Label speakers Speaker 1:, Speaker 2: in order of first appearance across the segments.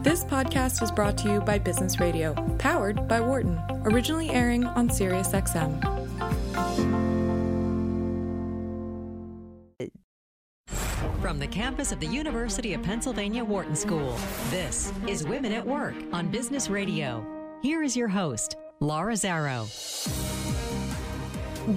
Speaker 1: This podcast is brought to you by Business Radio, powered by Wharton, originally airing on SiriusXM.
Speaker 2: From the campus of the University of Pennsylvania Wharton School, this is Women at Work on Business Radio. Here is your host, Laura Zarrow.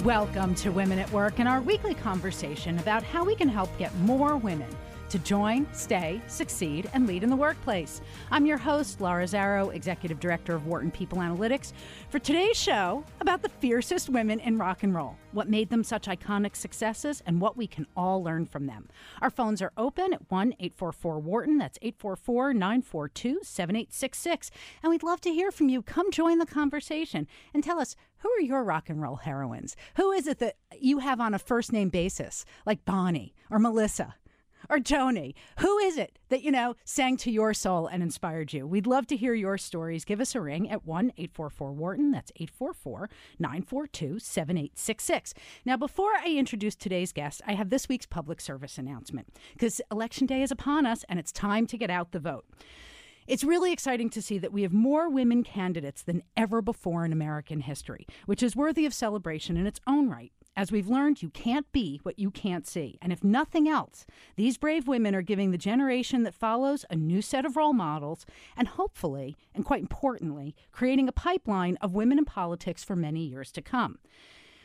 Speaker 3: Welcome to Women at Work and our weekly conversation about how we can help get more women to join, stay, succeed, and lead in the workplace. I'm your host, Laura Zarrow, Executive Director of Wharton People Analytics, for today's show about the fiercest women in rock and roll, what made them such iconic successes, and what we can all learn from them. Our phones are open at 1 844 Wharton, that's 844 942 7866. And we'd love to hear from you. Come join the conversation and tell us who are your rock and roll heroines? Who is it that you have on a first name basis, like Bonnie or Melissa? Or Joni? Who is it that, you know, sang to your soul and inspired you? We'd love to hear your stories. Give us a ring at 1 844 Wharton. That's 844 942 7866. Now, before I introduce today's guest, I have this week's public service announcement because Election Day is upon us and it's time to get out the vote. It's really exciting to see that we have more women candidates than ever before in American history, which is worthy of celebration in its own right. As we've learned, you can't be what you can't see. And if nothing else, these brave women are giving the generation that follows a new set of role models and hopefully, and quite importantly, creating a pipeline of women in politics for many years to come.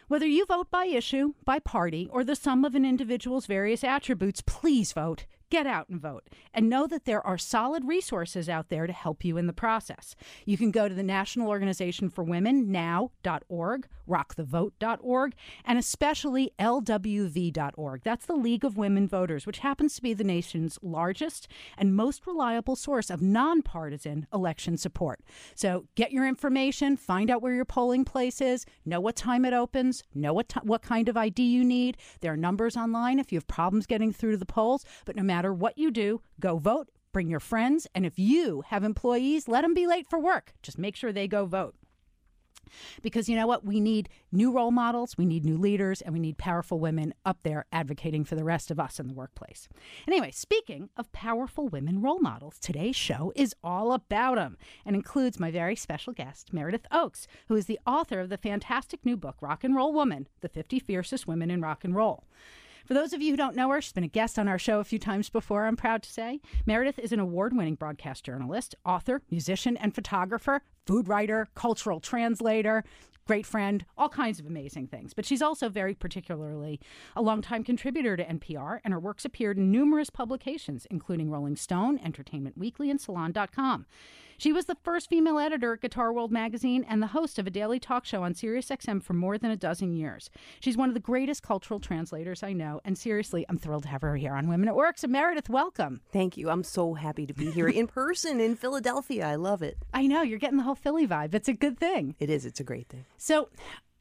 Speaker 3: Whether you vote by issue, by party, or the sum of an individual's various attributes, please vote get out and vote and know that there are solid resources out there to help you in the process. You can go to the National Organization for Women, now.org, rockthevote.org, and especially lwv.org. That's the League of Women Voters, which happens to be the nation's largest and most reliable source of nonpartisan election support. So get your information, find out where your polling place is, know what time it opens, know what, t- what kind of ID you need. There are numbers online if you have problems getting through to the polls, but no matter what you do, go vote. Bring your friends, and if you have employees, let them be late for work. Just make sure they go vote. Because you know what? We need new role models, we need new leaders, and we need powerful women up there advocating for the rest of us in the workplace. Anyway, speaking of powerful women role models, today's show is all about them and includes my very special guest, Meredith Ochs, who is the author of the fantastic new book, Rock and Roll Woman The 50 Fiercest Women in Rock and Roll. For those of you who don't know her, she's been a guest on our show a few times before, I'm proud to say. Meredith is an award winning broadcast journalist, author, musician, and photographer, food writer, cultural translator, great friend, all kinds of amazing things. But she's also very particularly a longtime contributor to NPR, and her works appeared in numerous publications, including Rolling Stone, Entertainment Weekly, and Salon.com. She was the first female editor at Guitar World magazine and the host of a daily talk show on SiriusXM for more than a dozen years. She's one of the greatest cultural translators I know, and seriously, I'm thrilled to have her here on Women at Work. So, Meredith, welcome.
Speaker 4: Thank you. I'm so happy to be here in person in Philadelphia. I love it.
Speaker 3: I know, you're getting the whole Philly vibe. It's a good thing.
Speaker 4: It is. It's a great thing.
Speaker 3: So,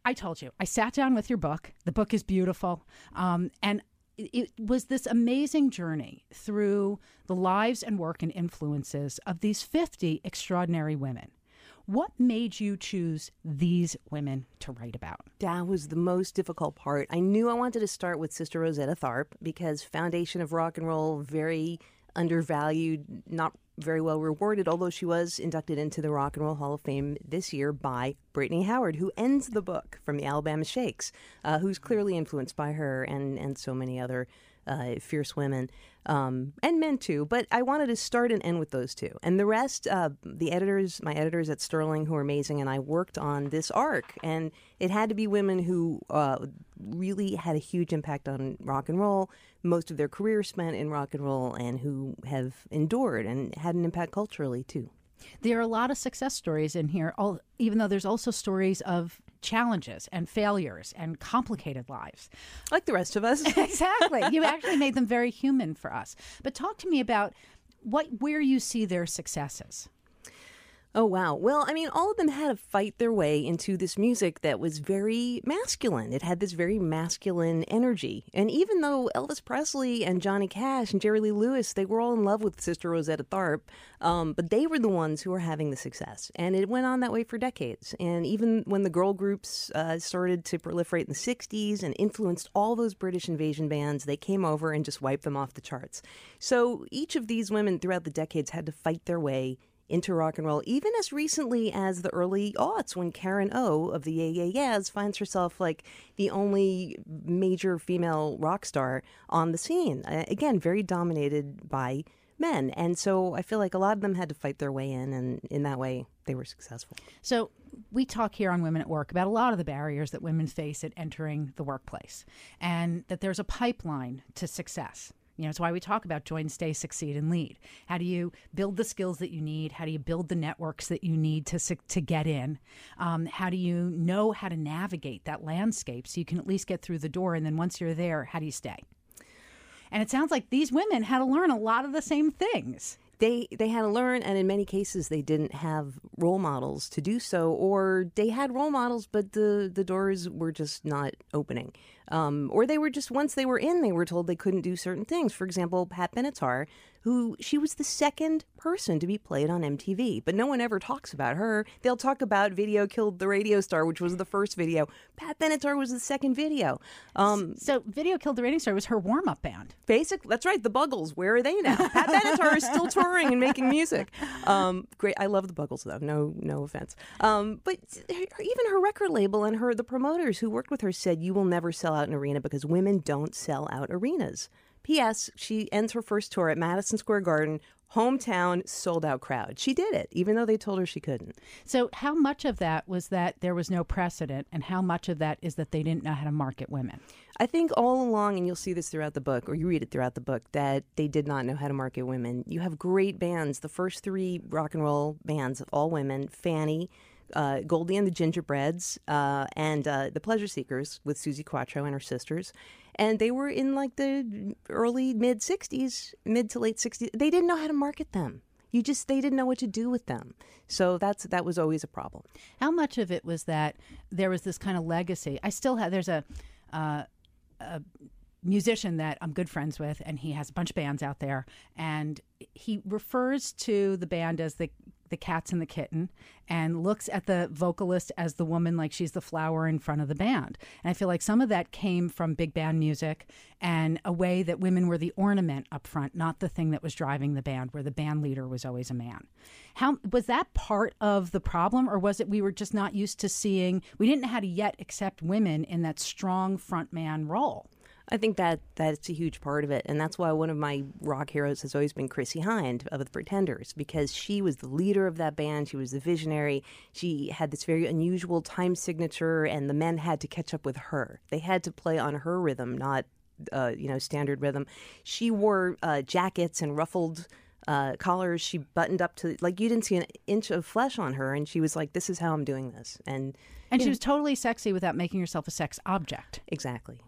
Speaker 3: I told you, I sat down with your book. The book is beautiful. Um, and it was this amazing journey through the lives and work and influences of these 50 extraordinary women. What made you choose these women to write about?
Speaker 4: That was the most difficult part. I knew I wanted to start with Sister Rosetta Tharpe because foundation of rock and roll, very undervalued, not very well rewarded, although she was inducted into the Rock and Roll Hall of Fame this year by Brittany Howard, who ends the book from the Alabama Shakes, uh, who's clearly influenced by her and, and so many other uh, fierce women um, and men too. But I wanted to start and end with those two. And the rest, uh, the editors, my editors at Sterling, who are amazing, and I worked on this arc. And it had to be women who uh, really had a huge impact on rock and roll, most of their career spent in rock and roll, and who have endured and had an impact culturally too.
Speaker 3: There are a lot of success stories in here, all, even though there's also stories of challenges and failures and complicated lives.
Speaker 4: Like the rest of us.
Speaker 3: exactly. You actually made them very human for us. But talk to me about what where you see their successes.
Speaker 4: Oh, wow. Well, I mean, all of them had to fight their way into this music that was very masculine. It had this very masculine energy. And even though Elvis Presley and Johnny Cash and Jerry Lee Lewis, they were all in love with Sister Rosetta Tharpe, um, but they were the ones who were having the success. And it went on that way for decades. And even when the girl groups uh, started to proliferate in the 60s and influenced all those British invasion bands, they came over and just wiped them off the charts. So each of these women throughout the decades had to fight their way into rock and roll, even as recently as the early aughts when Karen O of the Yeah Yeah Yeahs finds herself like the only major female rock star on the scene. Again, very dominated by men. And so I feel like a lot of them had to fight their way in, and in that way, they were successful.
Speaker 3: So we talk here on Women at Work about a lot of the barriers that women face at entering the workplace, and that there's a pipeline to success. You know, it's why we talk about join, stay, succeed, and lead. How do you build the skills that you need? How do you build the networks that you need to to get in? Um, how do you know how to navigate that landscape so you can at least get through the door? And then once you're there, how do you stay? And it sounds like these women had to learn a lot of the same things
Speaker 4: they they had to learn and in many cases they didn't have role models to do so or they had role models but the the doors were just not opening. Um, or they were just once they were in they were told they couldn't do certain things. For example pat benatar who she was the second person to be played on MTV, but no one ever talks about her. They'll talk about Video Killed the Radio Star, which was the first video. Pat Benatar was the second video.
Speaker 3: Um, so Video Killed the Radio Star was her warm up band.
Speaker 4: Basic, that's right. The Buggles, where are they now? Pat Benatar is still touring and making music. Um, great, I love the Buggles though. No, no offense. Um, but even her record label and her the promoters who worked with her said, "You will never sell out an arena because women don't sell out arenas." P.S. She ends her first tour at Madison Square Garden, hometown, sold out crowd. She did it, even though they told her she couldn't.
Speaker 3: So, how much of that was that there was no precedent, and how much of that is that they didn't know how to market women?
Speaker 4: I think all along, and you'll see this throughout the book, or you read it throughout the book, that they did not know how to market women. You have great bands. The first three rock and roll bands, all women Fanny, uh, Goldie and the Gingerbreads, uh, and uh, the Pleasure Seekers with Suzi Quatro and her sisters and they were in like the early mid 60s, mid to late 60s. They didn't know how to market them. You just they didn't know what to do with them. So that's that was always a problem.
Speaker 3: How much of it was that there was this kind of legacy? I still have there's a, uh, a musician that I'm good friends with, and he has a bunch of bands out there, and he refers to the band as the the cats and the kitten and looks at the vocalist as the woman like she's the flower in front of the band. And I feel like some of that came from big band music and a way that women were the ornament up front, not the thing that was driving the band, where the band leader was always a man. How was that part of the problem, or was it we were just not used to seeing, we didn't know how to yet accept women in that strong front man role?
Speaker 4: I think that that's a huge part of it, and that's why one of my rock heroes has always been Chrissie Hynde of the Pretenders because she was the leader of that band. She was the visionary. She had this very unusual time signature, and the men had to catch up with her. They had to play on her rhythm, not uh, you know standard rhythm. She wore uh, jackets and ruffled. Uh, collars she buttoned up to like you didn't see an inch of flesh on her and she was like this is how i'm doing this and
Speaker 3: and she know, was totally sexy without making herself a sex object
Speaker 4: exactly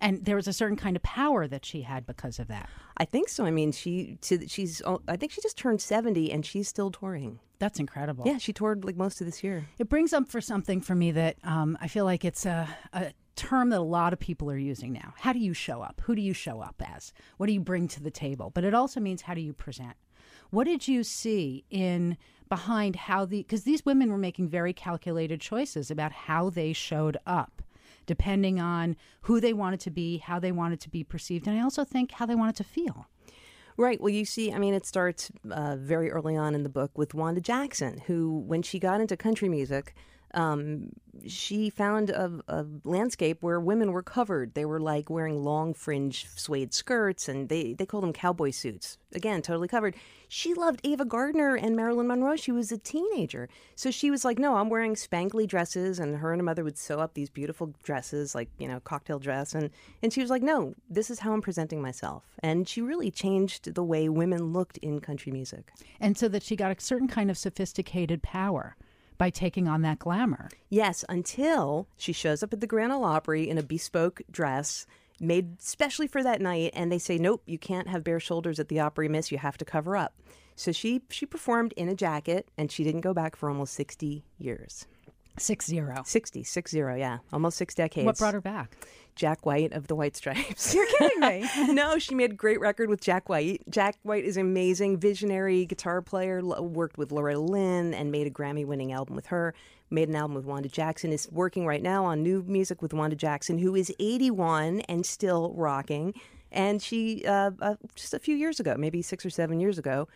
Speaker 3: and there was a certain kind of power that she had because of that.
Speaker 4: I think so. I mean, she to, she's oh, I think she just turned seventy and she's still touring.
Speaker 3: That's incredible.
Speaker 4: Yeah, she toured like most of this year.
Speaker 3: It brings up for something for me that um, I feel like it's a, a term that a lot of people are using now. How do you show up? Who do you show up as? What do you bring to the table? But it also means how do you present? What did you see in behind how the because these women were making very calculated choices about how they showed up depending on who they wanted to be, how they wanted to be perceived, and I also think how they wanted to feel.
Speaker 4: Right. Well, you see, I mean, it starts uh, very early on in the book with Wanda Jackson, who, when she got into country music, um, she found a, a, landscape where women were covered. They were like wearing long fringe suede skirts, and they, they called them cowboy suits. Again, totally covered. She loved Ava Gardner and Marilyn Monroe. She was a teenager. So she was like, no, I'm wearing spankly dresses. And her and her mother would sew up these beautiful dresses, like, you know, cocktail dress. And, and she was like, no, this is how I'm presenting myself. And she really changed the way women looked in country music.
Speaker 3: And so that she got a certain kind of sophisticated power by taking on that glamour.
Speaker 4: Yes, until she shows up at the Grand Ole Opry in a bespoke dress made specially for that night, and they say, nope, you can't have bare shoulders at the Opry, miss. You have to cover up. So she she performed in a jacket, and she didn't go back for almost sixty years.
Speaker 3: Six zero.
Speaker 4: 60, six zero, yeah, almost six decades.
Speaker 3: What brought her back?
Speaker 4: Jack White of the White Stripes.
Speaker 3: You're kidding me.
Speaker 4: no, she made a great record with Jack White. Jack White is an amazing, visionary guitar player. Worked with Loretta Lynn and made a Grammy-winning album with her. Made an album with Wanda Jackson. Is working right now on new music with Wanda Jackson, who is 81 and still rocking. And she uh, uh, just a few years ago, maybe six or seven years ago,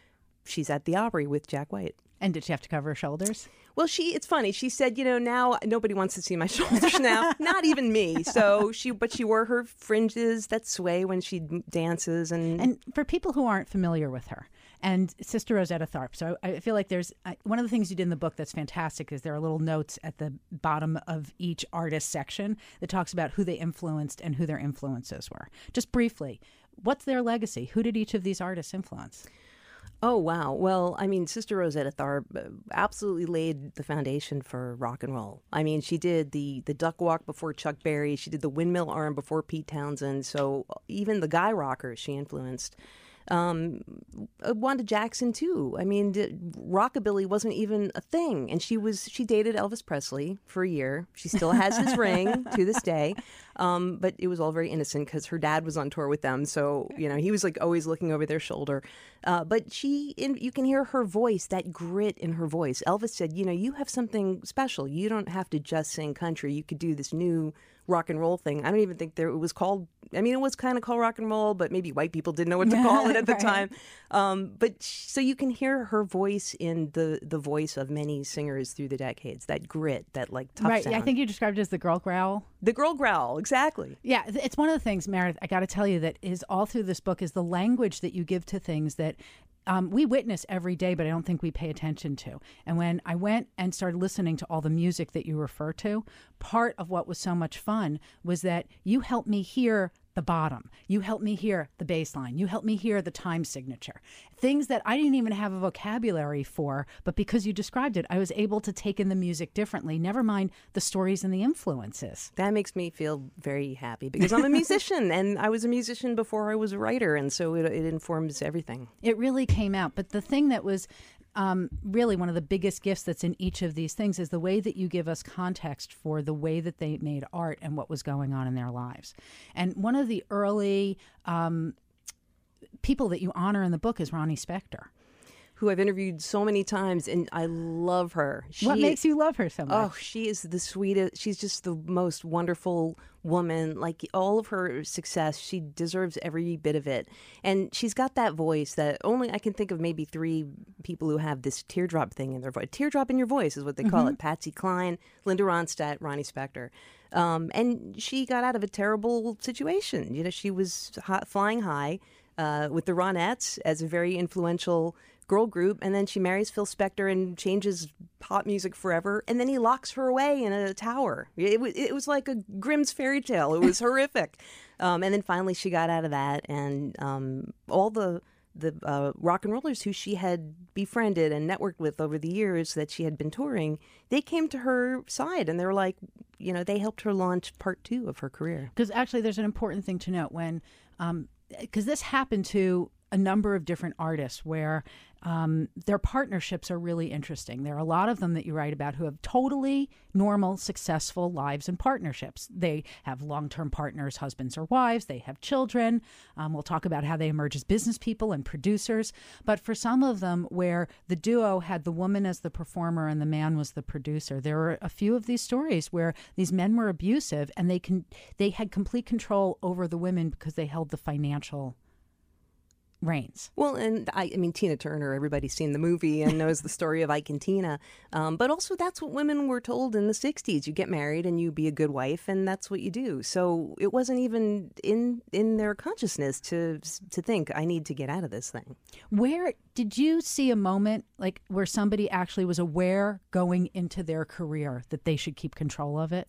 Speaker 4: she's at the Opry with Jack White.
Speaker 3: And did she have to cover her shoulders?
Speaker 4: Well, she it's funny. She said, you know, now nobody wants to see my shoulders now, not even me. So she but she wore her fringes that sway when she dances and,
Speaker 3: And for people who aren't familiar with her, and Sister Rosetta Tharpe, so I feel like there's I, one of the things you did in the book that's fantastic is there are little notes at the bottom of each artist section that talks about who they influenced and who their influences were. Just briefly, what's their legacy? Who did each of these artists influence?
Speaker 4: Oh wow! Well, I mean, Sister Rosetta Tharpe uh, absolutely laid the foundation for rock and roll. I mean, she did the the duck walk before Chuck Berry. She did the windmill arm before Pete Townshend. So even the guy rockers she influenced. Um, uh, Wanda Jackson too. I mean, d- rockabilly wasn't even a thing, and she was she dated Elvis Presley for a year. She still has his ring to this day, um, but it was all very innocent because her dad was on tour with them, so you know he was like always looking over their shoulder. Uh, but she, in, you can hear her voice, that grit in her voice. Elvis said, "You know, you have something special. You don't have to just sing country. You could do this new." Rock and roll thing. I don't even think there it was called. I mean, it was kind of called rock and roll, but maybe white people didn't know what to call it at the
Speaker 3: Right.
Speaker 4: time. Um, but sh- so you can hear her voice in the the voice of many singers through the decades. That grit, that like tough
Speaker 3: right.
Speaker 4: sound.
Speaker 3: I think you described it as the girl growl.
Speaker 4: the girl growl, exactly.
Speaker 3: Yeah, it's one of the things, Meredith. I got to tell you that is all through this book is the language that you give to things that um, we witness every day, but I don't think we pay attention to. And when I went and started listening to all the music that you refer to, part of what was so much fun was that you helped me hear the bottom. You help me hear the bass line. You help me hear the time signature. Things that I didn't even have a vocabulary for, but because you described it, I was able to take in the music differently, never mind the stories and the influences.
Speaker 4: That makes me feel very happy because I'm a musician and I was a musician before I was a writer, and so it, it informs everything.
Speaker 3: It really came out. But the thing that was um, really one of the biggest gifts that's in each of these things is the way that you give us context for the way that they made art and what was going on in their lives. And one of the early um, people that you honor in the book is Ronnie Spector.
Speaker 4: Who I've interviewed so many times, and I love her. She,
Speaker 3: what makes you love her so much?
Speaker 4: Oh, she is the sweetest. She's just the most wonderful woman. Like all of her success, she deserves every bit of it. And she's got that voice that only I can think of maybe three people who have this teardrop thing in their voice. Teardrop in your voice is what they call it. Patsy Cline, Linda Ronstadt, Ronnie Spector. Um, and she got out of a terrible situation. You know, she was hi- flying high uh, with the Ronettes as a very influential girl group, and then she marries Phil Spector and changes pop music forever, and then he locks her away in a tower. It was it was like a Grimm's fairy tale. It was horrific. Um, and then finally she got out of that, and um, all the the uh, rock and rollers who she had befriended and networked with over the years that she had been touring, they came to her side, and they were like, you know, they helped her launch part two of her career.
Speaker 3: Because actually, there's an important thing to note when, because this happened to a number of different artists where um, their partnerships are really interesting. There are a lot of them that you write about who have totally normal, successful lives and partnerships. They have long term partners, husbands or wives, they have children. Um, we'll talk about how they emerge as business people and producers. But for some of them, where the duo had the woman as the performer and the man was the producer, there are a few of these stories where these men were abusive and they can they had complete control over the women because they held the financial reins.
Speaker 4: Well, and I, I mean, Tina Turner, everybody's seen the movie and knows the story of Ike and Tina. Um, but also, that's what women were told in the 60s. You get married and you be a good wife, and that's what you do. So it wasn't even in, in their consciousness to, to think, I need to get out of this thing.
Speaker 3: Where did you see a moment like where somebody actually was aware going into their career that they should keep control of it?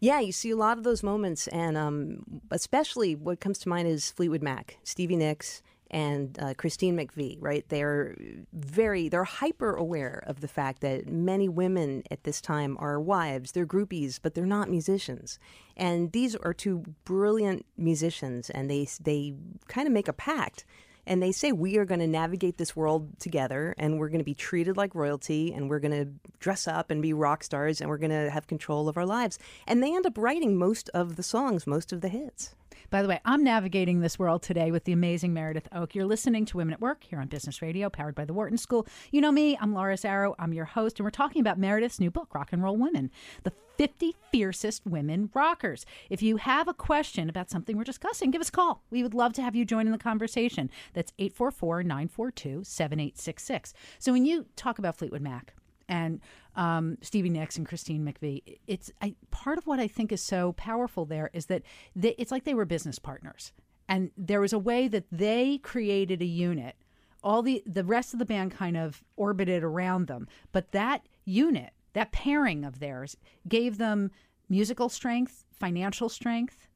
Speaker 4: Yeah, you see a lot of those moments, and um, especially what comes to mind is Fleetwood Mac, Stevie Nicks, and uh, Christine McVie. Right? They're very, they're hyper aware of the fact that many women at this time are wives, they're groupies, but they're not musicians. And these are two brilliant musicians, and they they kind of make a pact. And they say we are going to navigate this world together and we're going to be treated like royalty and we're going to dress up and be rock stars and we're going to have control of our lives and they end up writing most of the songs most of the hits
Speaker 3: by the way, I'm navigating this world today with the amazing Meredith Ochs. You're listening to Women at Work here on Business Radio, powered by the Wharton School. You know me, I'm Laura Zarrow. I'm your host, and we're talking about Meredith's new book, Rock and Roll Women, the 50 fiercest women rockers. If you have a question about something we're discussing, give us a call. We would love to have you join in the conversation. That's 844 942 7866. So when you talk about Fleetwood Mac, and um, Stevie Nicks and Christine McVie. It's I, part of what I think is so powerful there is that they, it's like they were business partners, and there was a way that they created a unit. All the the rest of the band kind of orbited around them, but that unit, that pairing of theirs, gave them musical strength, financial strength.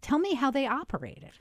Speaker 3: Tell me how they operated.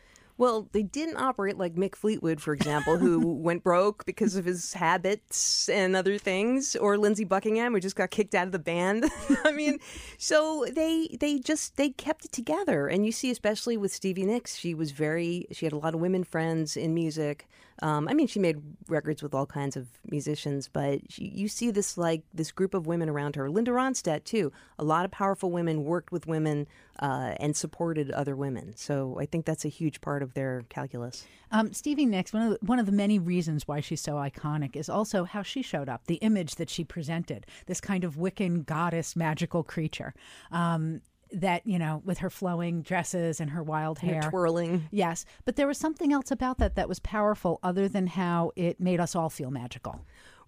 Speaker 4: Well, they didn't operate like Mick Fleetwood, for example, who went broke because of his habits and other things, or Lindsey Buckingham, who just got kicked out of the band. I mean, so they they just they kept it together, and you see, especially with Stevie Nicks, she was very she had a lot of women friends in music. Um, I mean, she made records with all kinds of musicians, but she, you see this like this group of women around her. Linda Ronstadt too. A lot of powerful women worked with women uh, and supported other women. So I think that's a huge part of their calculus.
Speaker 3: Um, Stevie Nicks, one of the, one of the many reasons why she's so iconic is also how she showed up, the image that she presented, this kind of Wiccan goddess, magical creature. Um, that you know with her flowing dresses and her wild hair
Speaker 4: her twirling
Speaker 3: yes but there was something else about that that was powerful other than how it made us all feel magical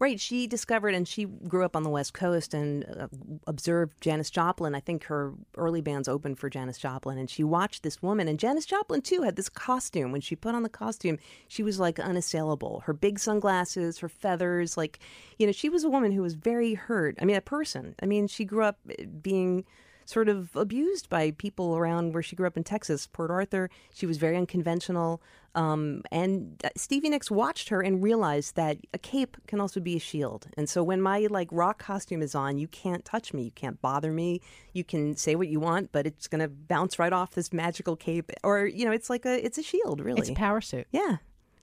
Speaker 4: Right. She discovered, and she grew up on the West Coast and uh, observed Janis Joplin. I think her early bands opened for Janis Joplin, and she watched this woman. And Janis Joplin, too, had this costume. When she put on the costume, she was like unassailable. Her big sunglasses, her feathers, like, you know, she was a woman who was very hurt. I mean, a person. I mean, she grew up uh, being sort of abused by people around where she grew up in Texas, Port Arthur. She was very unconventional. Um, and uh, Stevie Nicks watched her and realized that a cape can also be a shield. And so when my like rock costume is on, you can't touch me, you can't bother me. You can say what you want, but it's going to bounce right off this magical cape. Or you know, it's like a it's a shield, really.
Speaker 3: It's a power suit.
Speaker 4: Yeah.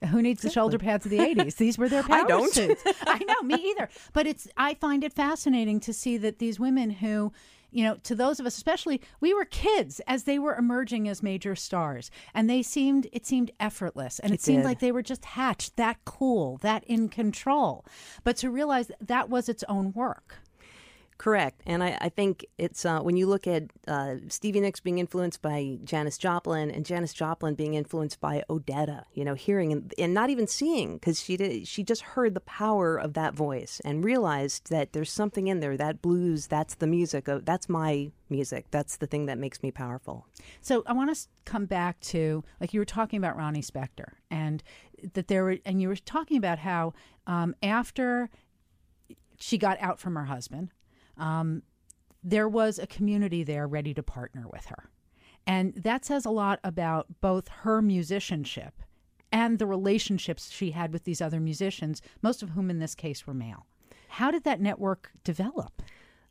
Speaker 3: Who needs exactly. the shoulder pads of the 80s? These were their power
Speaker 4: I don't.
Speaker 3: suits. I know, me either. But it's I find it fascinating to see that these women who you know, to those of us, especially, we were kids as they were emerging as major stars, and they seemed it seemed effortless, and it, it seemed like they were just hatched, that cool, that in control. But to realize that was its own work.
Speaker 4: Correct, and I, I think it's uh, when you look at uh, Stevie Nicks being influenced by Janis Joplin and Janis Joplin being influenced by Odetta, you know, hearing and, and not even seeing because she did, she just heard the power of that voice and realized that there's something in there that blues that's the music of, that's my music that's the thing that makes me powerful.
Speaker 3: So I want to come back to like you were talking about Ronnie Spector and that there were and you were talking about how um, after she got out from her husband um, there was a community there ready to partner with her. And that says a lot about both her musicianship and the relationships she had with these other musicians, most of whom in this case were male. How did that network develop?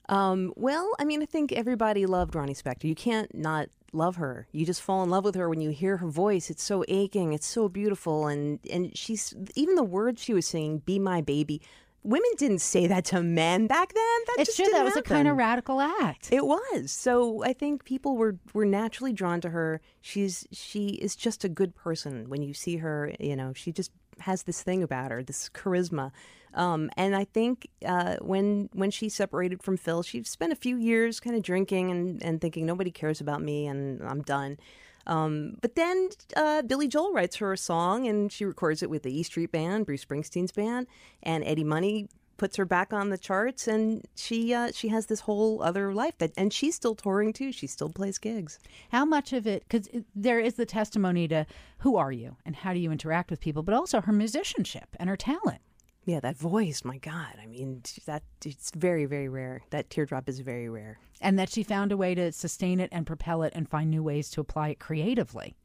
Speaker 4: Um, well, I mean, I think everybody loved Ronnie Spector. You can't not love her. You just fall in love with her when you hear her voice. It's so aching. It's so beautiful, and and she's even the words she was singing, "Be my baby." Women didn't say that to men back then. That
Speaker 3: it's
Speaker 4: true.
Speaker 3: That
Speaker 4: happen.
Speaker 3: was a kind of radical act.
Speaker 4: It was. So I think people were were naturally drawn to her. She's she is just a good person. When you see her, you know, she just has this thing about her, this charisma. Um, and I think uh, when when she separated from Phil, she spent a few years kind of drinking and, and thinking nobody cares about me and I'm done. Um, but then uh, Billy Joel writes her a song and she records it with the E Street Band, Bruce Springsteen's band, and Eddie Money puts her back on the charts and she uh, she has this whole other life that and she's still touring too. She still plays gigs.
Speaker 3: How much of it because there is the testimony to who are you and how do you interact with people but also her musicianship and her talent
Speaker 4: yeah, that voice, my God. I mean, that it's very, very rare. That teardrop is very rare.
Speaker 3: And that she found a way to sustain it and propel it and find new ways to apply it creatively.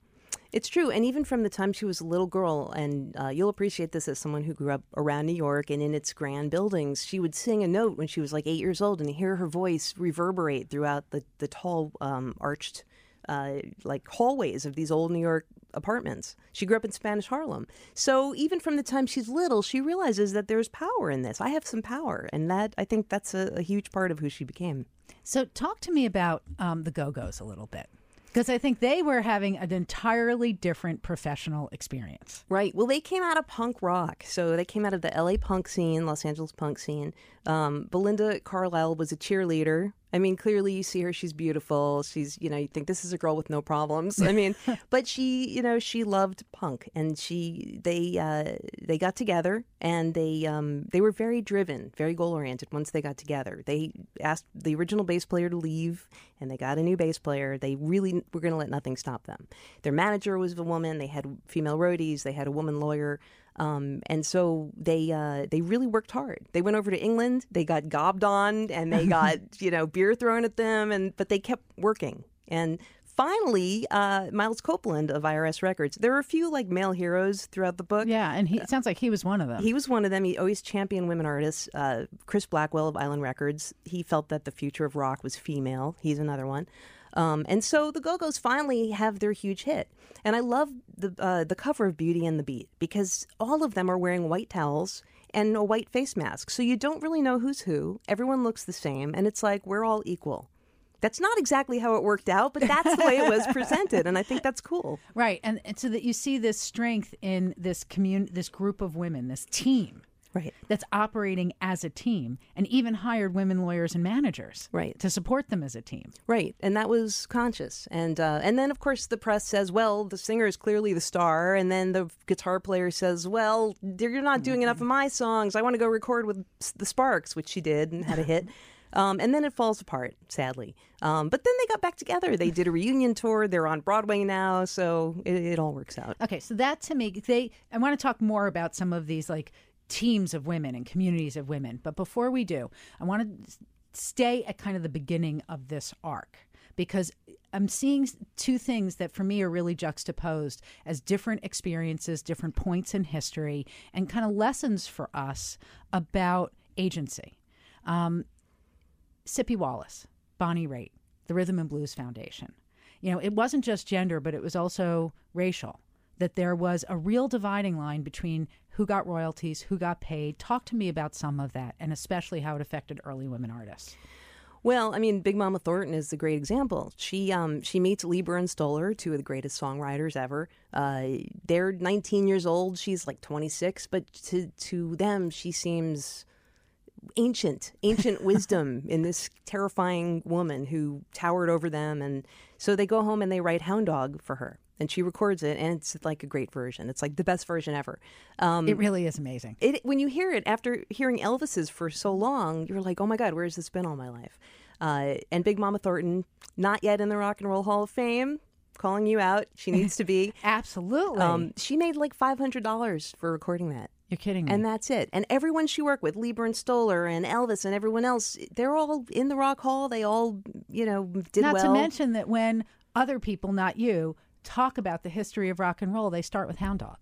Speaker 4: It's true. And even from the time she was a little girl, and uh, you'll appreciate this as someone who grew up around New York and in its grand buildings, she would sing a note when she was like eight years old and hear her voice reverberate throughout the, the tall, um, arched, uh, like hallways of these old New York apartments. She grew up in Spanish Harlem. So even from the time she's little, she realizes that there's power in this. I have some power. And that, I think that's a, a huge part of who she became.
Speaker 3: So, talk to me about um, the Go Go's a little bit. Because I think they were having an entirely different professional experience.
Speaker 4: Right. Well, they came out of punk rock. So they came out of the LA punk scene, Los Angeles punk scene. Um, Belinda Carlisle was a cheerleader. I mean, clearly you see her; she's beautiful. She's, you know, you think this is a girl with no problems. I mean, but she, you know, she loved punk, and she, they, uh, they got together, and they, um, they were very driven, very goal oriented. Once they got together, they asked the original bass player to leave, and they got a new bass player. They really were going to let nothing stop them. Their manager was a woman. They had female roadies. They had a woman lawyer. Um, and so they uh, they really worked hard. They went over to England. They got gobbed on, and they got you know beer thrown at them, and but they kept working. And finally, uh, Miles Copeland of IRS Records. There are a few like male heroes throughout the book.
Speaker 3: Yeah, and he, it sounds like he was one of them.
Speaker 4: He was one of them. He always championed women artists. Uh, Chris Blackwell of Island Records. He felt that the future of rock was female. He's another one. Um, and so the Go Go's finally have their huge hit. And I love the uh, the cover of Beauty and the Beat because all of them are wearing white towels and a white face mask. So you don't really know who's who. Everyone looks the same, and it's like we're all equal. That's not exactly how it worked out, but that's the way it was presented, and I think that's cool.
Speaker 3: Right, and, and so that you see this strength in this commun- this group of women, this team
Speaker 4: Right.
Speaker 3: that's operating as a team and even hired women lawyers and managers
Speaker 4: Right.
Speaker 3: to support them as a team.
Speaker 4: Right, and that was conscious, and uh, and then of course the press says, well, the singer is clearly the star, and then the guitar player says, well, you're not doing enough of my songs. I want to go record with the Sparks, which she did and had a hit. Um, and then it falls apart, sadly. Um, but then they got back together. They did a reunion tour. They're on Broadway now, so it, it all works out.
Speaker 3: Okay, so that to me, they I want to talk more about some of these like teams of women and communities of women. But before we do, I want to stay at kind of the beginning of this arc because I'm seeing two things that for me are really juxtaposed as different experiences, different points in history, and kind of lessons for us about agency. Um, Sippie Wallace, Bonnie Raitt, the Rhythm and Blues Foundation. You know, it wasn't just gender, but it was also racial. That there was a real dividing line between who got royalties, who got paid. Talk to me about some of that, and especially how it affected early women artists.
Speaker 4: Well, I mean, Big Mama Thornton is a great example. She um, she meets Leiber and Stoller, two of the greatest songwriters ever. Uh, they're 19 years old. She's like 26, but to to them, she seems ancient, ancient wisdom in this terrifying woman who towered over them. And so they go home and they write Hound Dog for her. And she records it, and it's like a great version. It's like the best version ever. Um,
Speaker 3: It really is amazing.
Speaker 4: it, when you hear it after hearing Elvis's for so long, you're like, oh my God, where has this been all my life? Uh, and Big Mama Thornton, not yet in the Rock and Roll Hall of Fame, calling you out. She needs to be.
Speaker 3: Absolutely.
Speaker 4: Um, she made like $500 for recording that.
Speaker 3: You're kidding me.
Speaker 4: And that's it. And everyone she worked with, Leiber and Stoller and Elvis and everyone else, they're all in the Rock Hall. They all, you know, did
Speaker 3: not
Speaker 4: well.
Speaker 3: Not to mention that when other people, not you, talk about the history of rock and roll, they start with Hound Dog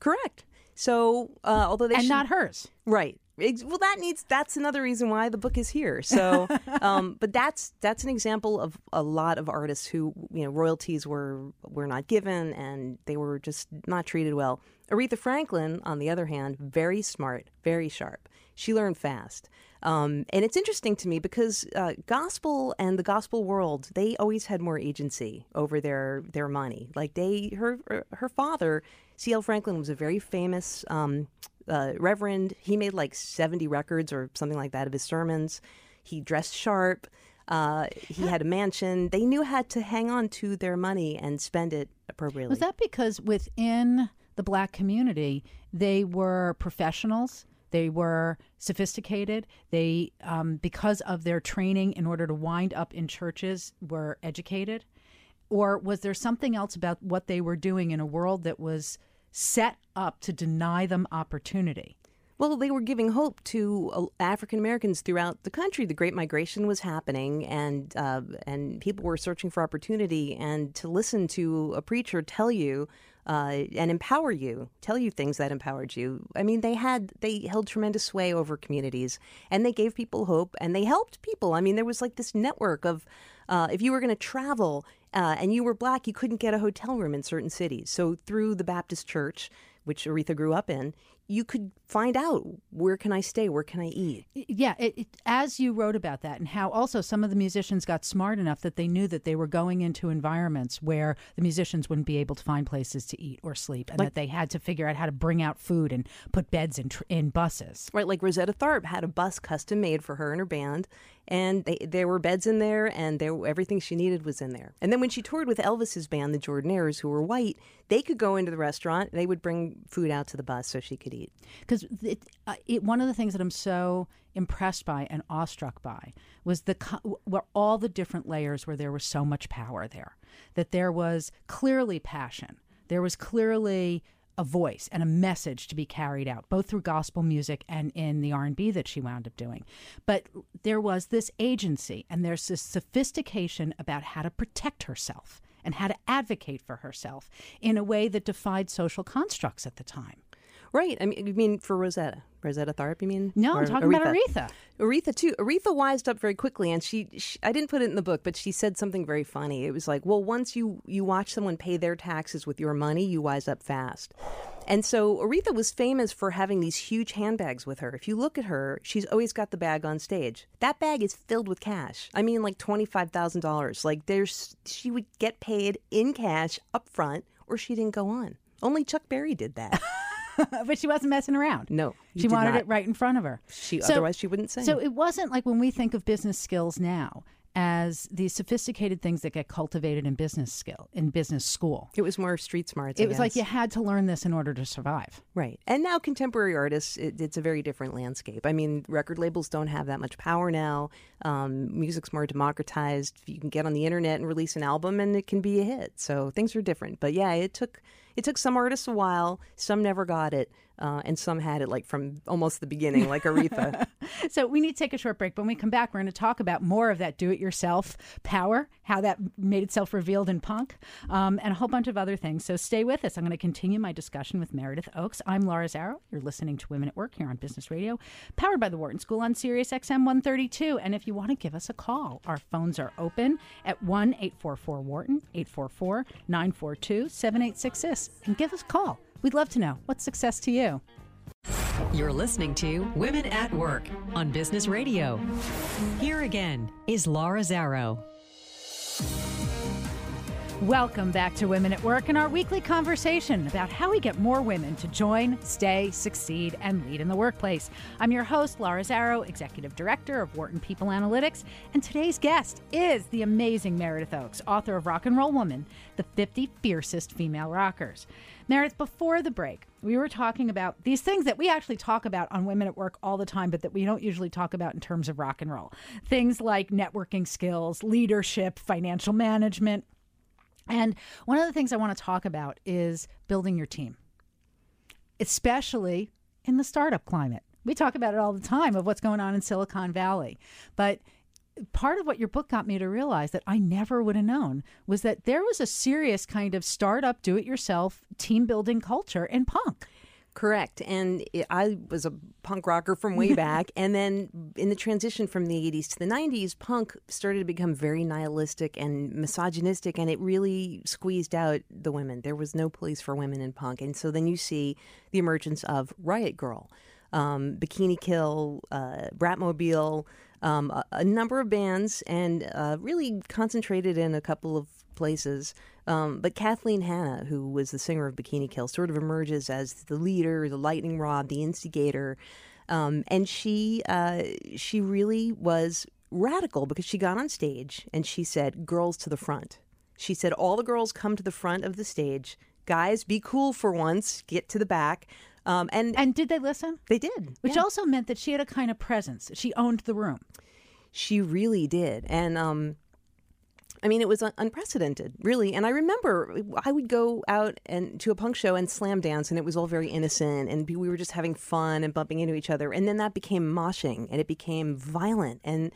Speaker 4: Correct. So, uh, although they
Speaker 3: and
Speaker 4: should-
Speaker 3: not hers.
Speaker 4: Right. Well, that needs. That's another reason why the book is here. So, um, but that's that's an example of a lot of artists who you know royalties were were not given and they were just not treated well. Aretha Franklin, on the other hand, very smart, very sharp. She learned fast. Um, and it's interesting to me because uh, gospel and the gospel world, they always had more agency over their their money. Like they, her her father, C.L. Franklin, was a very famous um, uh, reverend. He made like seventy records or something like that of his sermons. He dressed sharp. Uh, he had a mansion. They knew how to hang on to their money and spend it appropriately.
Speaker 3: Was that because within the black community, they were professionals? They were sophisticated. They, um, because of their training in order to wind up in churches, were educated? Or was there something else about what they were doing in a world that was set up to deny them opportunity?
Speaker 4: Well, they were giving hope to uh, African Americans throughout the country. The Great Migration was happening, and uh, and people were searching for opportunity. And to listen to a preacher tell you uh, and empower you, tell you things that empowered you. I mean, they had they held tremendous sway over communities, and they gave people hope, and they helped people. I mean, there was like this network of. Uh, if you were going to travel uh, and you were black, you couldn't get a hotel room in certain cities. So through the Baptist church, which Aretha grew up in, you could find out where can I stay, where can I eat.
Speaker 3: Yeah, it, it, as you wrote about that, and how also some of the musicians got smart enough that they knew that they were going into environments where the musicians wouldn't be able to find places to eat or sleep, and
Speaker 4: Like-
Speaker 3: that they had to figure out how to bring out food and put beds in in buses.
Speaker 4: Right, like Rosetta Tharpe had a bus custom made for her and her band, and they, there were beds in there, and there everything she needed was in there. And then when she toured with Elvis's band, the Jordanaires, who were white, they could go into the restaurant. They would bring food out to the bus so she could eat.
Speaker 3: Because it, uh, it, one of the things that I'm so impressed by and awestruck by was the were all the different layers where there was so much power there that there was clearly passion. There was clearly a voice and a message to be carried out both through gospel music and in the R&B that she wound up doing. But there was this agency and there's this sophistication about how to protect herself and how to advocate for herself in a way that defied social constructs at the time
Speaker 4: Right. I mean, you mean for Rosetta, Rosetta Tharpe. You mean?
Speaker 3: no,
Speaker 4: Or
Speaker 3: I'm talking about Aretha.
Speaker 4: Aretha too. Aretha wised up very quickly, and she, she. I didn't put it in the book, but she said something very funny. It was like, well, once you you watch someone pay their taxes with your money, you wise up fast. And so Aretha was famous for having these huge handbags with her. If you look at her, she's always got the bag on stage. That bag is filled with cash. I mean, like twenty five thousand dollars. Like there's, she would get paid in cash up front, or she didn't go on. Only Chuck Berry did that.
Speaker 3: but she wasn't messing around.
Speaker 4: No,
Speaker 3: she wanted
Speaker 4: not.
Speaker 3: it right in front of her.
Speaker 4: She
Speaker 3: So-
Speaker 4: otherwise she wouldn't sing.
Speaker 3: So it wasn't like when we think of business skills now as these sophisticated things that get cultivated in business skill in business school.
Speaker 4: it was more street smarts. I
Speaker 3: It was like you had to learn this in order to survive.
Speaker 4: Right. And now contemporary artists, it, it's a very different landscape. I mean, record labels don't have that much power now. Um, music's more democratized. You can get on the internet and release an album and it can be a hit. So things are different. But yeah, it took it took some artists a while. Some never got it. Uh, and some had it like from almost the beginning, like Aretha.
Speaker 3: So we need to take a short break. When we come back, we're going to talk about more of that do-it-yourself power, how that made itself revealed in punk, um, and a whole bunch of other things. So stay with us. I'm going to continue my discussion with Meredith Ochs. I'm Laura Zarrow. You're listening to Women at Work here on Business Radio, powered by the Wharton School on Sirius XM 132. And if you want to give us a call, our phones are open at 1 844 Wharton, 844 942 7866. And give us a call. We'd love to know what's success to you.
Speaker 2: You're listening to Women at Work on Business Radio. Here again is Laura Zarrow.
Speaker 3: Welcome back to Women at Work and our weekly conversation about how we get more women to join, stay, succeed, and lead in the workplace. I'm your host, Laura Zarrow, Executive Director of Wharton People Analytics, and today's guest is the amazing Meredith Ochs, author of Rock and Roll Woman, the 50 Fiercest Female Rockers. Meredith, before the break, we were talking about these things that we actually talk about on Women at Work all the time, but that we don't usually talk about in terms of rock and roll. Things like networking skills, leadership, financial management. And one of the things I want to talk about is building your team, especially in the startup climate. We talk about it all the time of what's going on in Silicon Valley. But part of what your book got me to realize that I never would have known was that there was a serious kind of startup, do it yourself team building culture in punk.
Speaker 4: Correct. And I was a punk rocker from way back. and then in the transition from the 80s to the 90s, punk started to become very nihilistic and misogynistic, and it really squeezed out the women. There was no place for women in punk. And so then you see the emergence of Riot Grrrl, um, Bikini Kill, uh, Bratmobile, um, a, a number of bands, and uh, really concentrated in a couple of places. Um, but Kathleen Hanna, who was the singer of Bikini Kill, sort of emerges as the leader, the lightning rod, the instigator, um, and she uh, she really was radical because she got on stage and she said, "Girls to the front." She said, "All the girls come to the front of the stage. Guys, be cool for once. Get to the back." Um, and
Speaker 3: And did they listen?
Speaker 4: they did,
Speaker 3: Which
Speaker 4: yeah.
Speaker 3: also meant that she had a kind of presence. She owned the room.
Speaker 4: She really did. And um, I mean, it was un- unprecedented, really. And I remember I would go out and to a punk show and slam dance, and it was all very innocent, and we were just having fun and bumping into each other. And then that became moshing, and it became violent. And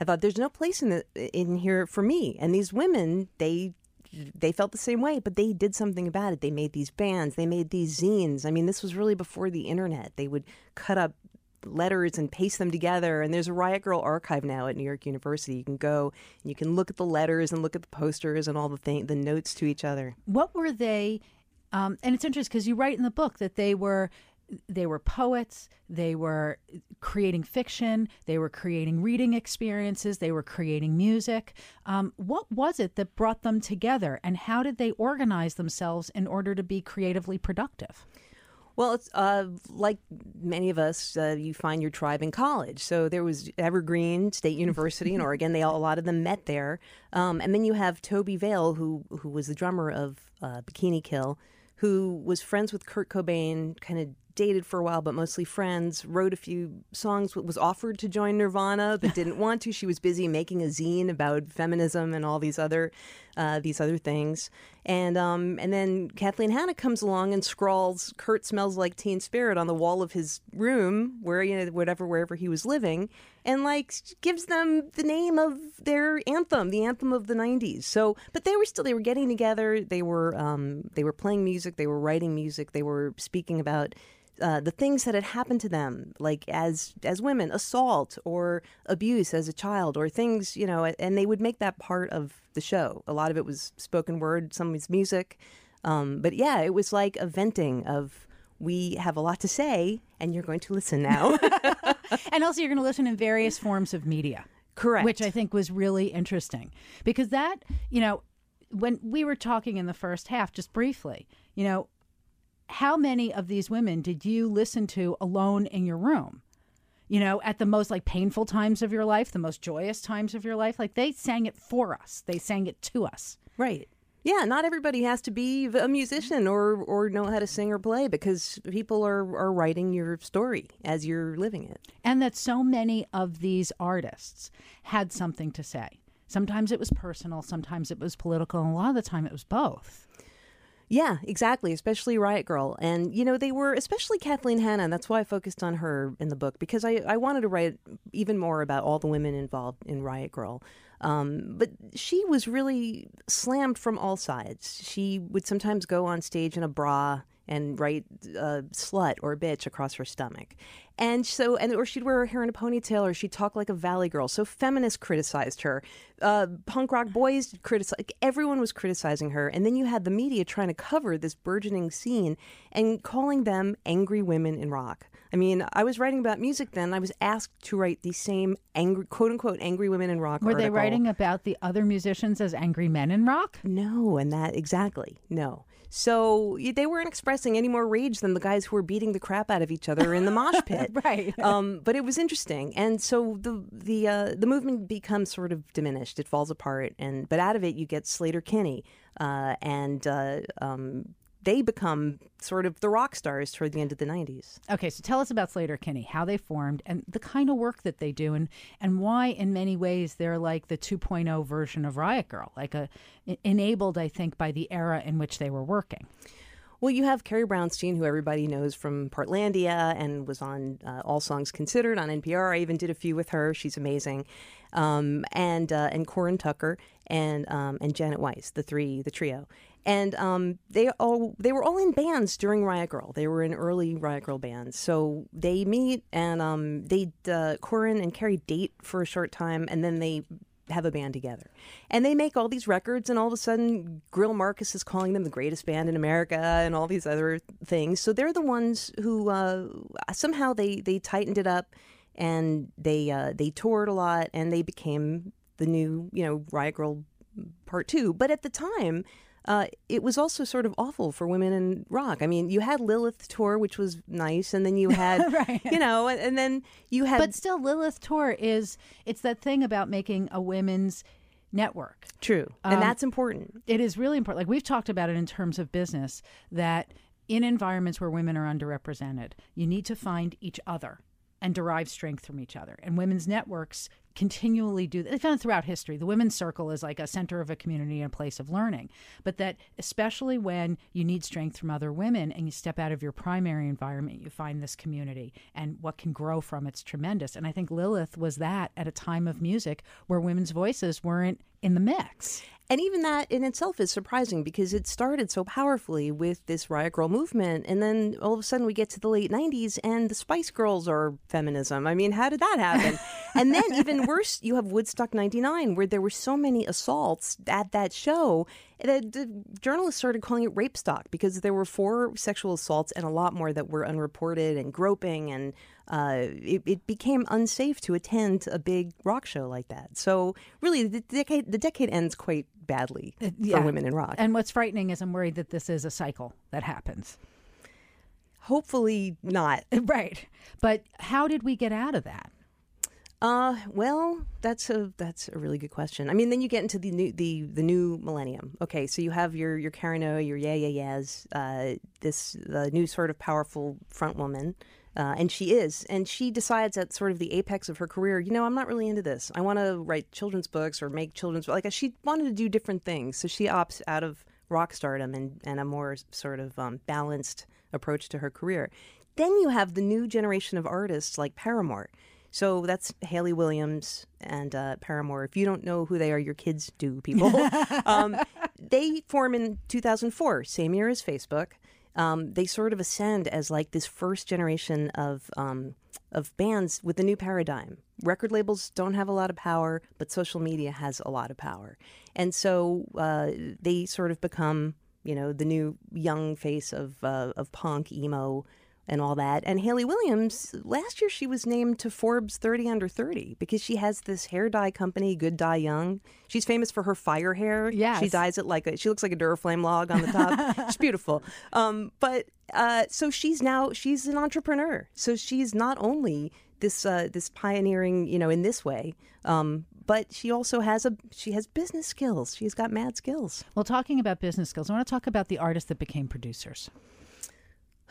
Speaker 4: I thought, there's no place in the in here for me. And these women, they they felt the same way, but they did something about it. They made these bands, they made these zines. I mean, this was really before the internet. They would cut up letters and paste them together. And there's a Riot Grrrl archive now at New York University. You can go and you can look at the letters and look at the posters and all the thing, the notes to each other.
Speaker 3: What were they? Um, and it's interesting because you write in the book that they were they were poets, they were creating fiction, they were creating reading experiences, they were creating music. Um, what was it that brought them together, and how did they organize themselves in order to be creatively productive?
Speaker 4: Well, it's uh, like many of us, uh, you find your tribe in college. So there was Evergreen State University in Oregon. They all, a lot of them met there, um, and then you have Tobi Vail, who who was the drummer of uh, Bikini Kill, who was friends with Kurt Cobain, kind of dated for a while, but mostly friends. Wrote a few songs. Was offered to join Nirvana, but didn't want to. She was busy making a zine about feminism and all these other uh, these other things. And um, and then Kathleen Hanna comes along and scrawls "Kurt smells like Teen Spirit" on the wall of his room, where you know whatever wherever he was living, and like gives them the name of their anthem, the anthem of the '90s. So, but they were still they were getting together. They were um, they were playing music. They were writing music. They were speaking about uh, the things that had happened to them, like as as women, assault or abuse as a child, or things you know, and they would make that part of the show. A lot of it was spoken word, some was music, um, but yeah, it was like a venting of we have a lot to say, and you're going to listen now.
Speaker 3: and also, you're going to listen in various forms of media.
Speaker 4: Correct.
Speaker 3: Which I think was really interesting because that, you know, when we were talking in the first half, just briefly, you know, how many of these women did you listen to alone in your room? You know, at the most like painful times of your life, the most joyous times of your life, like they sang it for us. They sang it to us.
Speaker 4: Right. Yeah, not everybody has to be a musician or or know how to sing or play because people are are writing your story as you're living it.
Speaker 3: And that so many of these artists had something to say. Sometimes it was personal, sometimes it was political, and a lot of the time it was both.
Speaker 4: Yeah, exactly. Especially Riot Grrrl. And, you know, they were, especially Kathleen Hanna. And that's why I focused on her in the book because I, I wanted to write even more about all the women involved in Riot Grrrl. Um, but she was really slammed from all sides. She would sometimes go on stage in a bra and write uh, slut or bitch across her stomach. And so, and or she'd wear her hair in a ponytail, or she'd talk like a valley girl. So feminists criticized her, uh, punk rock boys criticized. Everyone was criticizing her, and then you had the media trying to cover this burgeoning scene and calling them angry women in rock. I mean, I was writing about music then. I was asked to write the same angry, quote unquote, angry women in rock.
Speaker 3: Were
Speaker 4: article.
Speaker 3: they writing about the other musicians as angry men in rock?
Speaker 4: No, and that exactly no. So they weren't expressing any more rage than the guys who were beating the crap out of each other in the mosh pit.
Speaker 3: right.
Speaker 4: Um, but it was interesting, and so the the uh, the movement becomes sort of diminished. It falls apart, and but out of it you get Sleater-Kinney uh, and uh, um, they become sort of the rock stars toward the end of the 90s.
Speaker 3: Okay, so tell us about Sleater-Kinney, how they formed, and the kind of work that they do, and, and why, in many ways, they're like the 2.0 version of Riot Grrrl, like a enabled, I think, by the era in which they were working.
Speaker 4: Well, you have Carrie Brownstein, who everybody knows from Portlandia and was on uh, All Songs Considered on NPR. I even did a few with her. She's amazing. Um, and uh, and Corin Tucker and um, and Janet Weiss, the three, the trio and um, they all they were all in bands during Riot Grrrl. They were in early Riot Grrrl bands, so they meet and um, they uh, Corin and Carrie date for a short time, and then they have a band together, and they make all these records, and all of a sudden, Greil Marcus is calling them the greatest band in America, and all these other things. So they're the ones who uh, somehow they they tightened it up, and they uh, they toured a lot, and they became the new you know Riot Grrrl part two. But at the time uh, it was also sort of awful for women in rock. I mean, you had Lilith tour, which was nice, and then you had, right. you know, and, and, then you had.
Speaker 3: But still, Lilith tour is it's that thing about making a women's network.
Speaker 4: True, and um, that's important.
Speaker 3: It is really important. Like we've talked about it in terms of business that in environments where women are underrepresented, you need to find each other and derive strength from each other. And women's networks continually do they found throughout history the women's circle is like a center of a community and a place of learning. But that especially when you need strength from other women and you step out of your primary environment you find this community and what can grow from it's tremendous. And i think lilith was that at a time of music where women's voices weren't in the mix
Speaker 4: and even that in itself is surprising because it started so powerfully with this Riot Grrrl movement. And then all of a sudden we get to the late 90s and the Spice Girls are feminism. I mean, how did that happen? and then, even worse, you have Woodstock 99, where there were so many assaults at that show that the journalists started calling it rape stock because there were four sexual assaults and a lot more that were unreported and groping and uh, it, it, became unsafe to attend a big rock show like that. So really, the decade the decade ends quite badly uh, yeah. for women in rock.
Speaker 3: And what's frightening is I'm worried that this is a cycle that happens.
Speaker 4: Hopefully not.
Speaker 3: Right. But how did we get out of that?
Speaker 4: Uh, well, that's a that's a really good question. I mean, then you get into the new the the new millennium. Okay, so you have your your Karen O, your yeah yeah yeahs, uh, this the new sort of powerful front woman uh, and she is. And she decides at sort of the apex of her career, you know, I'm not really into this. I want to write children's books or make children's like she wanted to do different things. So she opts out of rock stardom and, and a more sort of um, balanced approach to her career. Then you have the new generation of artists like Paramore. So that's Hayley Williams and uh, Paramore. If you don't know who they are, your kids do, people. um, they form in 2004, same year as Facebook um, they sort of ascend as like this first generation of um, of bands with a new paradigm. Record labels don't have a lot of power, but social media has a lot of power, and so uh, they sort of become you know the new young face of uh, of punk emo and all that. And Hayley Williams, last year she was named to Forbes 30 under 30 because she has this hair dye company, Good Dye Young. She's famous for her fire hair.
Speaker 3: Yeah,
Speaker 4: She dyes it like a, she looks like a Duraflame log on the top. She's beautiful. Um, but uh, so she's now, she's an entrepreneur. So she's not only this, uh, this pioneering, you know, in this way, um, but she also has a she has business skills. She's got mad skills.
Speaker 3: Well, talking about business skills, I want to talk about the artists that became producers.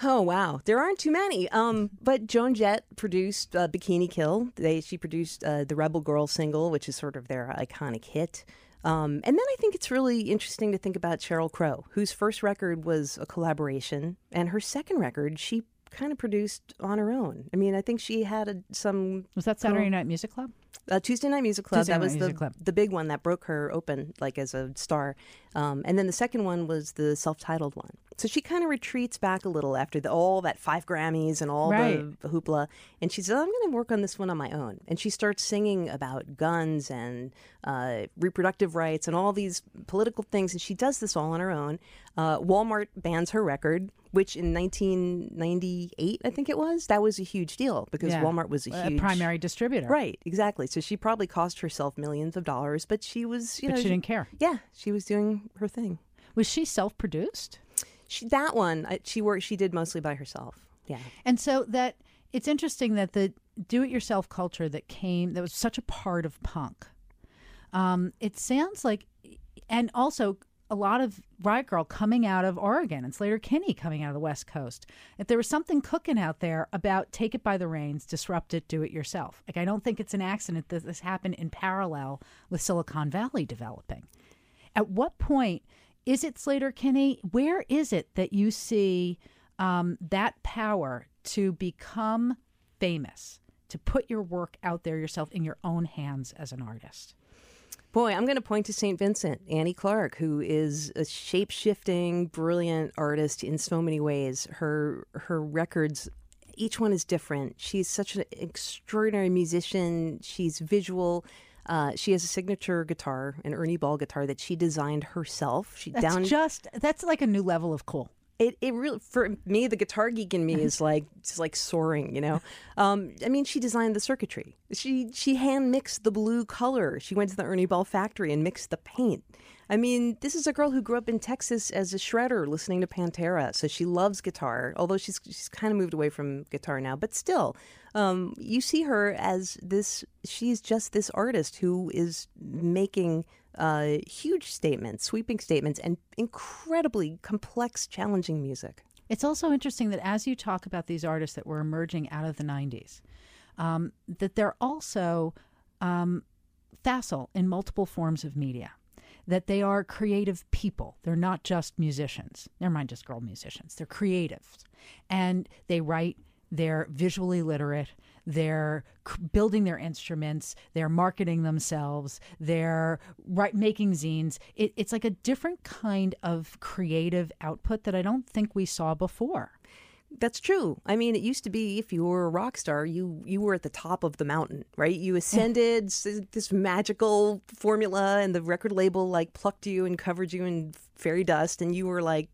Speaker 4: Oh wow, there aren't too many. Um, but Joan Jett produced uh, Bikini Kill. They she produced uh, the Rebel Girl single, which is sort of their iconic hit. Um, and then I think it's really interesting to think about Sheryl Crow, whose first record was a collaboration, and her second record she kind of produced on her own. I mean, I think she had a, some.
Speaker 3: Was that Saturday Night Music Club?
Speaker 4: Uh, Tuesday Night Music Club.
Speaker 3: Tuesday
Speaker 4: that was
Speaker 3: Night
Speaker 4: the
Speaker 3: Music Club.
Speaker 4: the big one that broke her open like as a star, um, and then the second one was the self-titled one. So she kind of retreats back a little after the, all that five Grammys and all
Speaker 3: Right.
Speaker 4: the hoopla, and she says, "I'm going to work on this one on my own." And she starts singing about guns and uh, reproductive rights and all these political things, and she does this all on her own. Uh, Walmart bans her record, which in 1998, I think it was, that was a huge deal because
Speaker 3: Yeah.
Speaker 4: Walmart was a
Speaker 3: A
Speaker 4: huge
Speaker 3: primary distributor.
Speaker 4: Right, exactly. So she probably cost herself millions of dollars, but she was, you
Speaker 3: But
Speaker 4: know,
Speaker 3: she didn't care.
Speaker 4: Yeah, she was doing her thing.
Speaker 3: Was she self produced?
Speaker 4: She, that one, I, she worked. She did mostly by herself. Yeah.
Speaker 3: And so that it's interesting that the do it yourself culture that came, that was such a part of punk. Um, it sounds like, and also a lot of Riot Grrrl coming out of Oregon and Sleater-Kinney coming out of the West Coast. If there was something cooking out there about take it by the reins, disrupt it, do it yourself. Like, I don't think it's an accident that this happened in parallel with Silicon Valley developing. At what point is it Sleater-Kinney? Where is it that you see um, that power to become famous, to put your work out there yourself in your own hands as an artist?
Speaker 4: Boy, I'm going to point to St. Vincent, Annie Clark, who is a shape shifting, brilliant artist in so many ways. Her her records, each one is different. She's such an extraordinary musician. She's visual. Uh, she has a signature guitar, an Ernie Ball guitar that she designed herself. She
Speaker 3: That's
Speaker 4: down
Speaker 3: just that's like a new level of cool.
Speaker 4: it, it really for me the guitar geek in me is like it's like soaring you know? Um, i mean she designed the circuitry. She she hand mixed the blue color. She went to the ernie ball factory and mixed the paint i mean this is a girl who grew up in texas as a shredder listening to pantera so she loves guitar although she's she's kind of moved away from guitar now but still um, you see her as this she's just this artist who is making uh, huge statements, sweeping statements, and incredibly complex, challenging music.
Speaker 3: It's also interesting that as you talk about these artists that were emerging out of the 90s, um, that they're also um, facile in multiple forms of media. That they are creative people. They're not just musicians. Never mind just girl musicians. They're creatives. And they write, they're visually literate, they're building their instruments, they're marketing themselves, they're right, making zines. It, it's like a different kind of creative output that I don't think we saw before.
Speaker 4: That's true. I mean, it used to be if you were a rock star, you you were at the top of the mountain, right? You ascended this magical formula, and the record label like plucked you and covered you in fairy dust, and you were like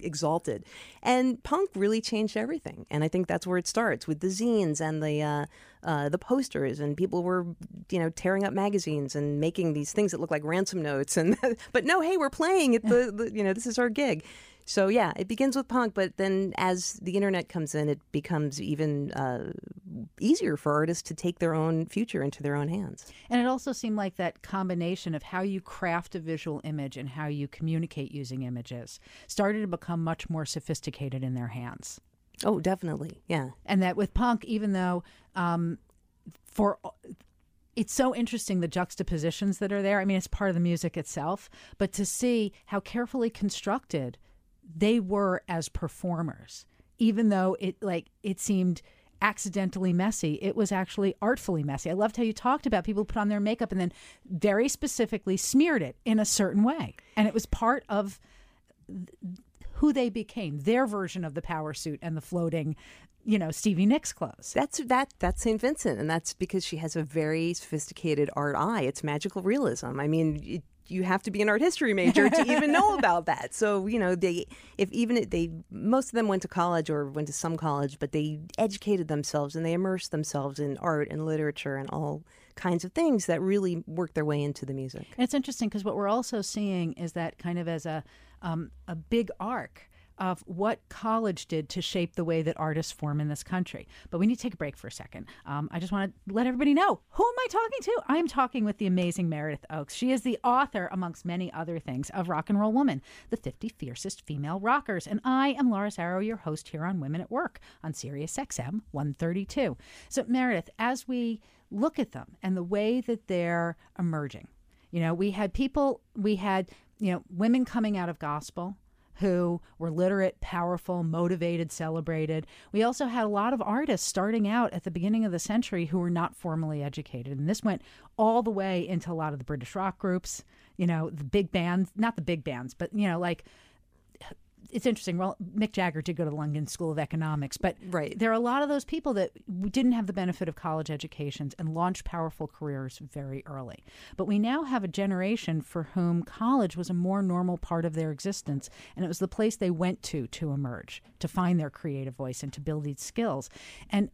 Speaker 4: exalted. And punk really changed everything, and I think that's where it starts with the zines and the uh, uh, the posters, and people were you know tearing up magazines and making these things that look like ransom notes, and but no, hey, we're playing at the, the you know this is our gig. So yeah, it begins with punk, but then as the internet comes in, it becomes even uh, easier for artists to take their own future into their own hands.
Speaker 3: And it also seemed like that combination of how you craft a visual image and how you communicate using images started to become much more sophisticated in their hands.
Speaker 4: Oh, definitely, yeah.
Speaker 3: And that with punk, even though um, for it's so interesting the juxtapositions that are there. I mean, it's part of the music itself, but to see how carefully constructed they were as performers, even though it like it seemed accidentally messy. It was actually artfully messy. I loved how you talked about people put on their makeup and then very specifically smeared it in a certain way. And it was part of who they became, their version of the power suit and the floating, you know, Stevie Nicks clothes.
Speaker 4: That's that that's St. Vincent and that's because she has a very sophisticated art eye. It's magical realism. I mean, it, you have to be an art history major to even know about that. So you know they if even they most of them went to college or went to some college, but they educated themselves and they immersed themselves in art and literature and all kinds of things that really work their way into the music.
Speaker 3: And it's interesting because what we're also seeing is that kind of as a um, a big arc of what college did to shape the way that artists form in this country. But we need to take a break for a second. Um, I just want to let everybody know who am I talking to? I'm talking with the amazing Meredith Ochs. She is the author, amongst many other things, of Rock and Roll Woman, the 50 Fiercest Female Rockers. And I am Laura Zarrow, your host here on Women at Work on Sirius XM 132. So, Meredith, as we look at them and the way that they're emerging, you know, we had people, we had, you know, women coming out of gospel who were literate, powerful, motivated, celebrated. We also had a lot of artists starting out at the beginning of the century who were not formally educated. And this went all the way into a lot of the British rock groups, you know, the big bands, not the big bands, but, you know, like it's interesting. Well, Mick Jagger did go to the London School of Economics, but
Speaker 4: right.
Speaker 3: there are a lot of those people that didn't have the benefit of college educations and launched powerful careers very early. But we now have a generation for whom college was a more normal part of their existence, and it was the place they went to to emerge, to find their creative voice, and to build these skills. And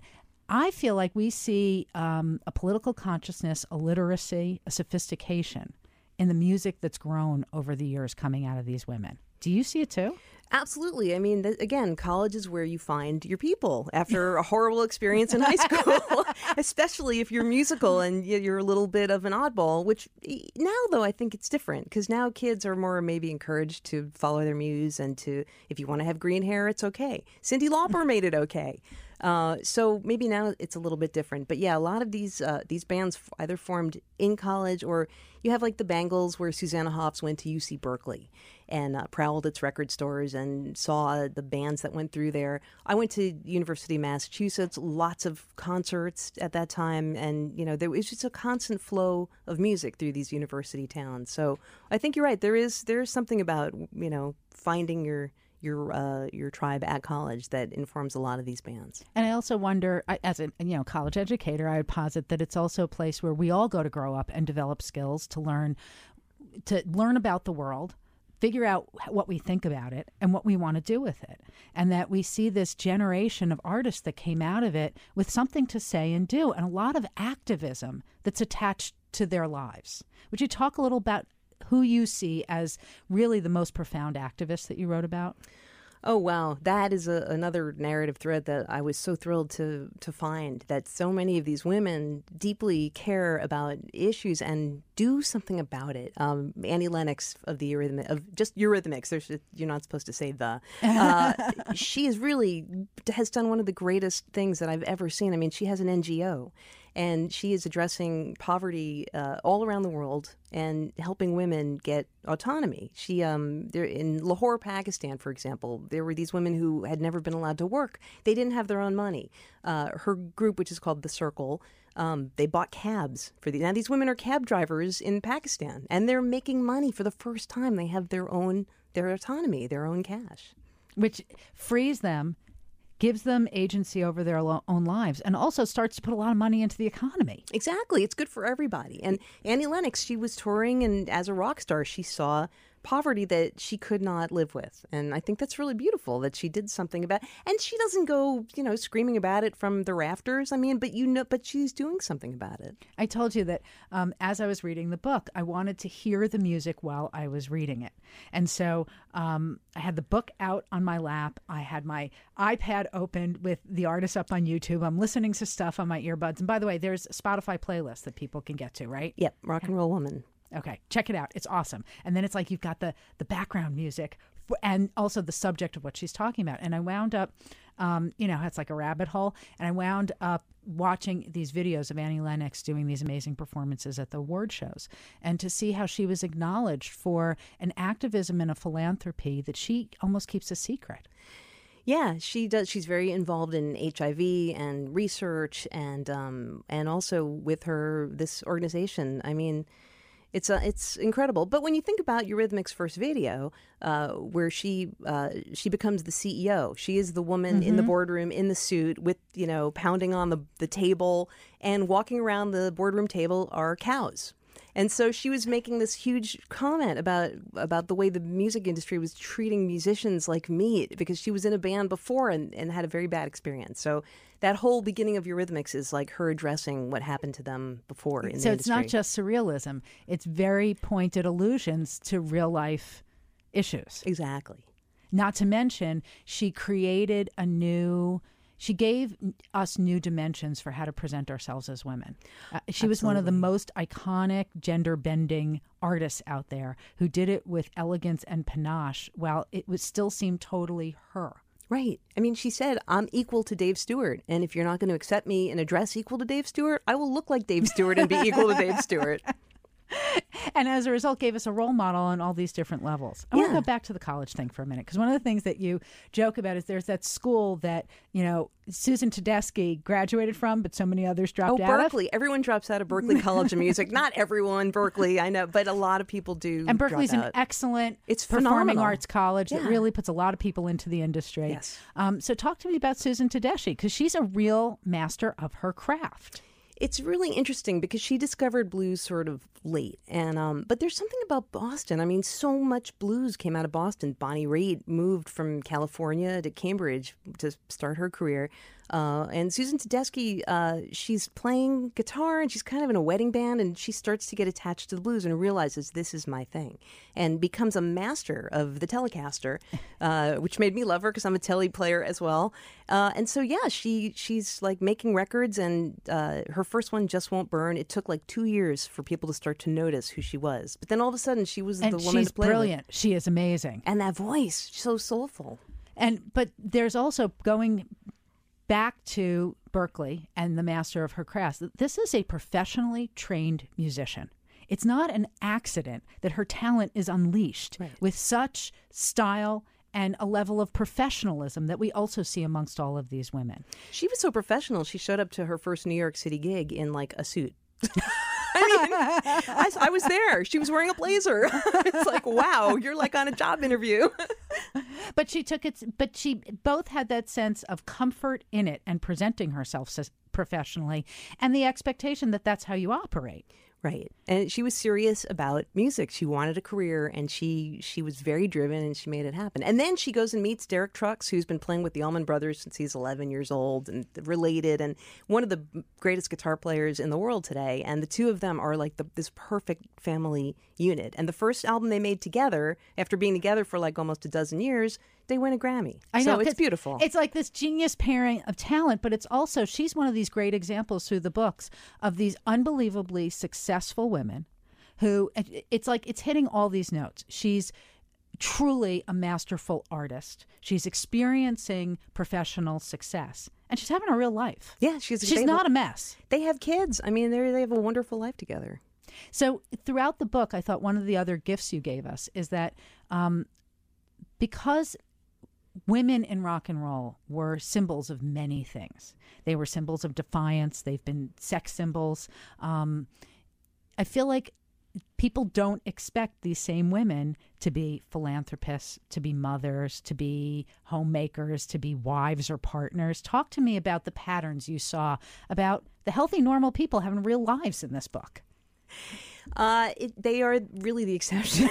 Speaker 3: I feel like we see um, a political consciousness, a literacy, a sophistication in the music that's grown over the years coming out of these women. Do you see it too?
Speaker 4: Absolutely. I mean, th- again, college is where you find your people after a horrible experience in high school, especially if you're musical and you're a little bit of an oddball, which now, though, I think it's different because now kids are more maybe encouraged to follow their muse and to, if you want to have green hair, it's okay. Cyndi Lauper made it okay. Uh, so maybe now it's a little bit different, but yeah, a lot of these uh, these bands either formed in college or you have like the Bangles, where Susanna Hoffs went to UC Berkeley and uh, prowled its record stores and saw the bands that went through there. I went to University of Massachusetts, lots of concerts at that time, and you know there was just a constant flow of music through these university towns. So I think you're right. There is there is something about you know finding your your uh, your tribe at college that informs a lot of these bands.
Speaker 3: And I also wonder, as a you know college educator, I would posit that it's also a place where we all go to grow up and develop skills to learn to learn about the world figure out what we think about it and what we want to do with it. And that we see this generation of artists that came out of it with something to say and do, and a lot of activism that's attached to their lives. Would you talk a little about who you see as really the most profound activists that you wrote about?
Speaker 4: Oh wow, that is a, another narrative thread that I was so thrilled to to find that so many of these women deeply care about issues and do something about it. Um, Annie Lennox of the Eurythmics, of just Eurythmics. There's you're not supposed to say the. Uh, she is really has done one of the greatest things that I've ever seen. I mean, she has an NGO, and she is addressing poverty uh, all around the world and helping women get autonomy. She, um, there in Lahore, Pakistan, for example, there were these women who had never been allowed to work. They didn't have their own money. Uh, her group, which is called the Circle, um, they bought cabs for these. Now these women are cab drivers in Pakistan, and they're making money for the first time. They have their own their autonomy, their own cash,
Speaker 3: which frees them gives them agency over their own lives and also starts to put a lot of money into the economy.
Speaker 4: Exactly. It's good for everybody. And Annie Lennox, she was touring and as a rock star, she saw poverty that she could not live with. And I think that's really beautiful that she did something about and she doesn't go, you know, screaming about it from the rafters. I mean, but you know but she's doing something about it.
Speaker 3: I told you that um, as I was reading the book, I wanted to hear the music while I was reading it. And so um, I had the book out on my lap. I had my iPad open with the artist up on YouTube. I'm listening to stuff on my earbuds. And by the way, there's a Spotify playlist that people can get to, right?
Speaker 4: Yep, rock and roll woman.
Speaker 3: Okay, check it out. It's awesome. And then it's like you've got the the background music and also the subject of what she's talking about. And I wound up, um, you know, it's like a rabbit hole. And I wound up watching these videos of Annie Lennox doing these amazing performances at the award shows, and to see how she was acknowledged for an activism and a philanthropy that she almost keeps a secret.
Speaker 4: Yeah, she does. She's very involved in HIV and research, and um, and also with her this organization. I mean it's uh, it's incredible. But when you think about Eurythmics' first video, uh, where she uh, she becomes the CEO, she is the woman mm-hmm. in the mm-hmm. boardroom in the suit with you know pounding on the the table and walking around the boardroom table are cows. And so she was making this huge comment about about the way the music industry was treating musicians like meat because she was in a band before and, and had a very bad experience. So that whole beginning of Eurythmics is like her addressing what happened to them before.
Speaker 3: so it's not just surrealism; it's very pointed allusions to real life issues.
Speaker 4: Exactly.
Speaker 3: Not to mention, she created a new she gave us new dimensions for how to present ourselves as women. Uh, she Absolutely. was one of the most iconic gender bending artists out there who did it with elegance and panache while it would still seemed totally her.
Speaker 4: Right. I mean, she said, I'm equal to Dave Stewart. And if you're not going to accept me in a dress equal to Dave Stewart, I will look like Dave Stewart and be equal to Dave Stewart.
Speaker 3: and as a result gave us a role model on all these different levels. I yeah. want to go back to the college thing for a minute because one of the things that you joke about is there's that school that you know Susan Tedeschi graduated from, but so many others dropped
Speaker 4: oh,
Speaker 3: out.
Speaker 4: Berklee.
Speaker 3: Of.
Speaker 4: Everyone drops out of Berklee College of Music. Not everyone, Berklee, I know, but a lot of people do.
Speaker 3: And Berklee's
Speaker 4: an
Speaker 3: excellent
Speaker 4: it's
Speaker 3: performing
Speaker 4: phenomenal.
Speaker 3: arts college yeah. that really puts a lot of people into the industry.
Speaker 4: Yes.
Speaker 3: Um, so talk to me about Susan Tedeschi because she's a real master of her craft
Speaker 4: it's really interesting because she discovered blues sort of late, and um, but there's something about Boston. I mean, so much blues came out of Boston. Bonnie Raitt moved from California to Cambridge to start her career. Uh, and Susan Tedeschi, uh, she's playing guitar and she's kind of in a wedding band, and she starts to get attached to the blues and realizes this is my thing, and becomes a master of the Telecaster, uh, which made me love her because I'm a Tele player as well. Uh, and so yeah, she she's like making records, and uh, her first one just won't burn. It took like two years for people to start to notice who she was, but then all of a sudden she was
Speaker 3: and
Speaker 4: the woman
Speaker 3: she's
Speaker 4: to play
Speaker 3: brilliant.
Speaker 4: With.
Speaker 3: She is amazing,
Speaker 4: and that voice so soulful.
Speaker 3: And but there's also going back to Berklee and the master of her craft. This is a professionally trained musician. It's not an accident that her talent is unleashed right. with such style and a level of professionalism that we also see amongst all of these women.
Speaker 4: She was so professional. She showed up to her first New York City gig in like a suit. I mean, I, I, was there. She was wearing a blazer. it's like, wow, you're like on a job interview.
Speaker 3: but she took it, but she both had that sense of comfort in it and presenting herself professionally and the expectation that that's how you operate.
Speaker 4: Right. And she was serious about music. She wanted a career and she she was very driven and she made it happen. And then she goes and meets Derek Trucks, who's been playing with the Allman Brothers since he's 11 years old and related and one of the greatest guitar players in the world today. And the two of them are like the, this perfect family unit. And the first album they made together, after being together for like almost a dozen years, they win a Grammy.
Speaker 3: I know.
Speaker 4: So it's beautiful.
Speaker 3: It's like this genius pairing of talent, but it's also, she's one of these great examples through the books of these unbelievably successful women who, it's like, it's hitting all these notes. She's truly a masterful artist. She's experiencing professional success. and she's having a real life.
Speaker 4: Yeah, she's
Speaker 3: She's
Speaker 4: they-
Speaker 3: not a mess.
Speaker 4: They have kids. I mean, they they have a wonderful life together.
Speaker 3: So throughout the book, I thought one of the other gifts you gave us is that um, because women in rock and roll were symbols of many things. They were symbols of defiance. They've been sex symbols. Um, I feel like people don't expect these same women to be philanthropists, to be mothers, to be homemakers, to be wives or partners. Talk to me about the patterns you saw about the healthy, normal people having real lives in this book.
Speaker 4: Uh, it, they are really the exception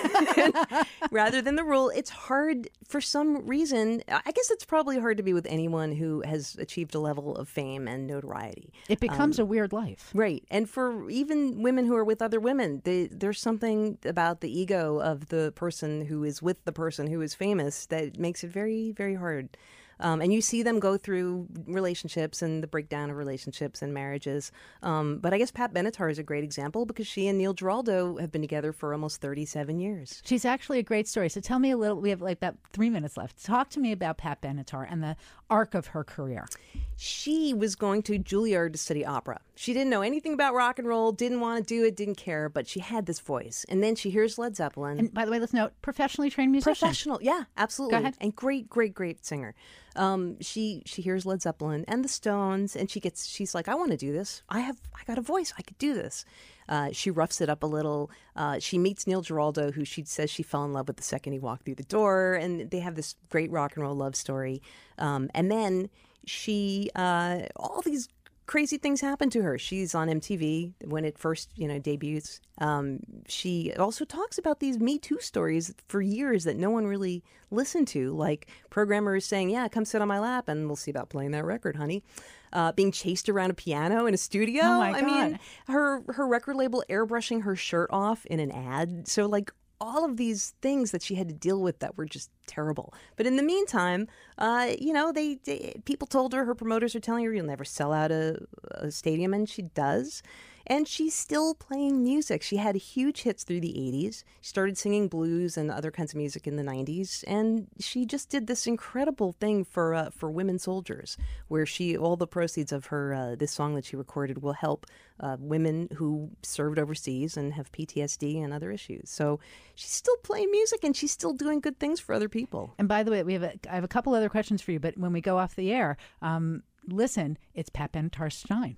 Speaker 4: rather than the rule. It's hard for some reason. I guess it's probably hard to be with anyone who has achieved a level of fame and notoriety.
Speaker 3: It becomes a weird life.
Speaker 4: Right. And for even women who are with other women, they, there's something about the ego of the person who is with the person who is famous that makes it very, very hard. Um, and you see them go through relationships and the breakdown of relationships and marriages. Um, but I guess Pat Benatar is a great example because she and Neil Giraldo have been together for almost 37 years.
Speaker 3: She's actually a great story. So tell me a little. We have like about three minutes left. Talk to me about Pat Benatar and the arc of her career.
Speaker 4: She was going to Juilliard to study opera. She didn't know anything about rock and roll, didn't want to do it, didn't care, but she had this voice. And then she hears Led Zeppelin.
Speaker 3: And by the way, let's note professionally trained musician.
Speaker 4: professional yeah absolutely Go
Speaker 3: ahead.
Speaker 4: and great great great singer um, she she hears led zeppelin and the stones and she gets she's like i want to do this i have i got a voice i could do this uh, she roughs it up a little. Uh, she meets Neil Giraldo, who she says she fell in love with the second he walked through the door, and they have this great rock and roll love story. Um, and then she, uh, all these crazy things happen to her. She's on MTV when it first, you know, debuts. Um, she also talks about these Me Too stories for years that no one really listened to, like programmers saying, "Yeah, come sit on my lap, and we'll see about playing that record, honey." Uh, being chased around a piano in a studio.
Speaker 3: Oh, my
Speaker 4: I mean,
Speaker 3: God.
Speaker 4: her her record label airbrushing her shirt off in an ad. So like all of these things that she had to deal with that were just terrible. But in the meantime, uh, you know, they, they people told her her promoters are telling her you'll never sell out a, a stadium, and she does. And she's still playing music. She had huge hits through the 80s. She started singing blues and other kinds of music in the 90s. And she just did this incredible thing for uh, for women soldiers, where she all the proceeds of her uh, this song that she recorded will help uh, women who served overseas and have PTSD and other issues. So she's still playing music and she's still doing good things for other people.
Speaker 3: And by the way, we have a, I have a couple other questions for you, but when we go off the air, um, listen, it's Pat Benatar Stein.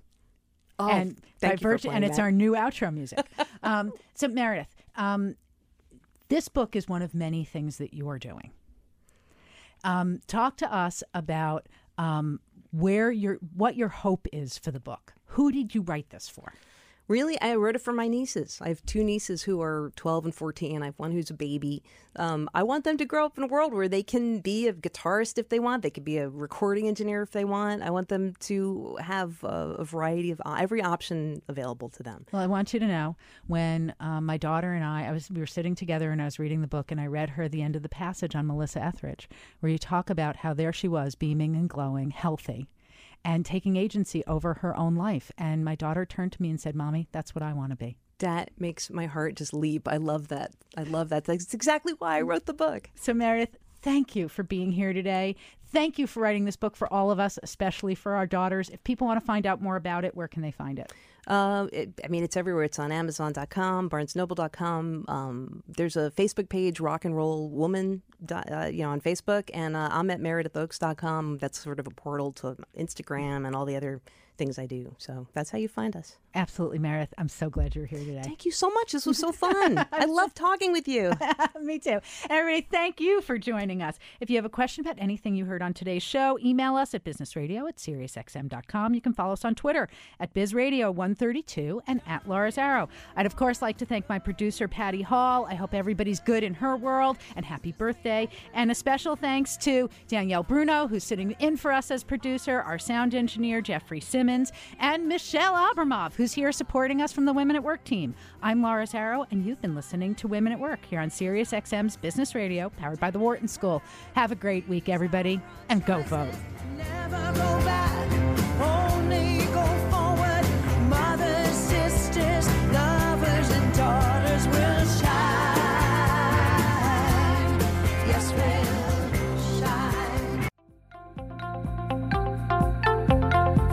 Speaker 4: Oh,
Speaker 3: and
Speaker 4: thank you for
Speaker 3: Divergent, and it's
Speaker 4: that.
Speaker 3: our new outro music. um, so Meredith, um, this book is one of many things that you are doing. Um, talk to us about um, where your what your hope is for the book. Who did you write this for?
Speaker 4: Really, I wrote it for my nieces. I have two nieces who are 12 and 14. I have one who's a baby. Um, I want them to grow up in a world where they can be a guitarist if they want. They could be a recording engineer if they want. I want them to have a, a variety of every option available to them.
Speaker 3: Well, I want you to know when um, my daughter and I, I was, we were sitting together and I was reading the book and I read her the end of the passage on Melissa Etheridge, where you talk about how there she was, beaming and glowing, healthy, and taking agency over her own life. And my daughter turned to me and said, "Mommy, that's what I want to be."
Speaker 4: That makes my heart just leap. I love that. I love that. That's exactly why I wrote the book.
Speaker 3: So, Meredith, thank you for being here today. Thank you for writing this book for all of us, especially for our daughters. If people want to find out more about it, where can they find it?
Speaker 4: Uh, it, I mean, it's everywhere. It's on Amazon.com, BarnesNoble.com. Um, there's a Facebook page, Rock and Roll Woman, uh, you know, on Facebook, and uh, I'm at MeredithOchs.com. That's sort of a portal to Instagram and all the other things I do. So that's how you find us.
Speaker 3: Absolutely, Meredith. I'm so glad you're here today.
Speaker 4: Thank you so much. This was so fun. I love talking with you.
Speaker 3: Me too. Everybody, thank you for joining us. If you have a question about anything you heard on today's show, email us at businessradio at SiriusXM.com. You can follow us on Twitter at BizRadio132 and at LauraZarrow. I'd, of course, like to thank my producer, Patty Hall. I hope everybody's good in her world and happy birthday. And a special thanks to Danielle Bruno, who's sitting in for us as producer, our sound engineer, Jeffrey Simmons, and Michelle Abramov, who's here supporting us from the Women at Work team. I'm Laura Zarrow, and you've been listening to Women at Work here on Sirius XM's Business Radio, powered by the Wharton School. Have a great week, everybody, and go vote.
Speaker 5: Never go back, only go forward. Mothers, sisters, lovers, and daughters will shine.